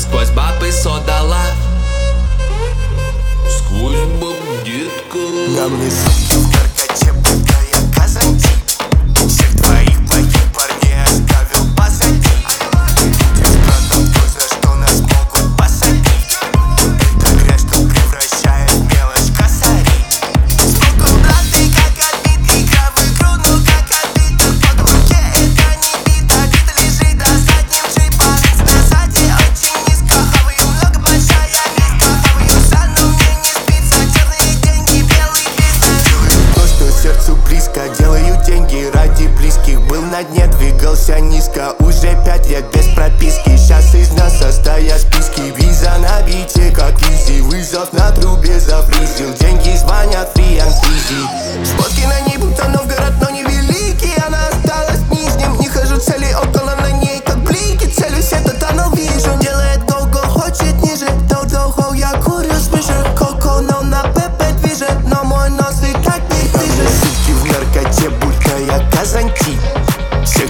сквозь бабы содала Сквозь баб, детка. Нам не сам, в каркаче на дне, двигался низко. Уже пять лет без прописки. Сейчас из нас состоят списки. Виза на бите, как визи Вызов на трубе зафризил Деньги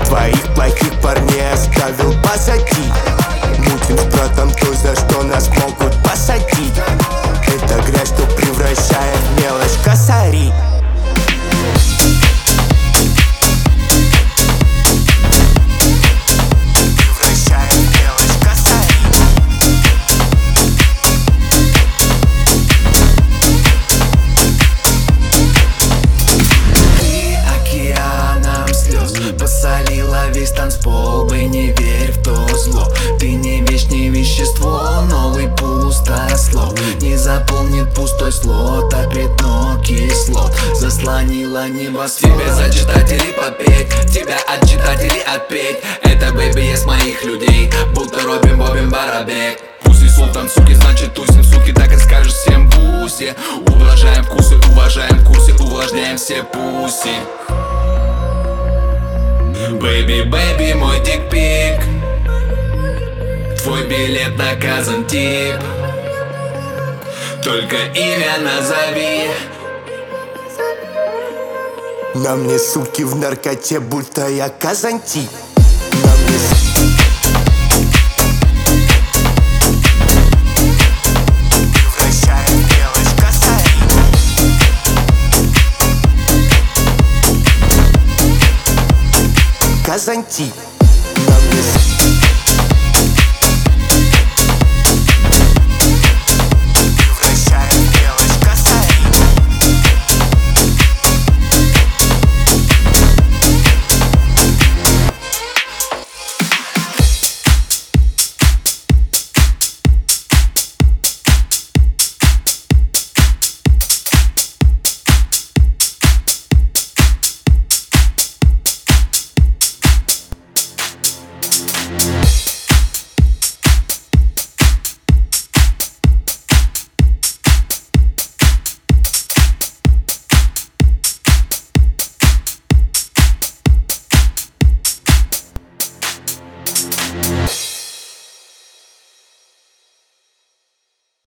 твоих плохих парней оставил позади с братом то, за что нас могут посадить не верь в то зло. Ты не вещь, не вещество Новый пустослов. Не заполнит пустой слот А пятно кислот. Заслонила небосвод Тебе зачитать или попеть Тебя от читателей отпеть. Это бэби есть моих людей Будто Робин Бобин Барабек. Пусть и султан, суки, значит тусим, суки, так и скажешь всем буси Уважаем вкусы, уважаем курсы, увлажняем все пуси Baby, baby, мой dick pic. Твой билет на Казантип. Только имя назови. На мне суки в наркоте, будто я Казантип Казантип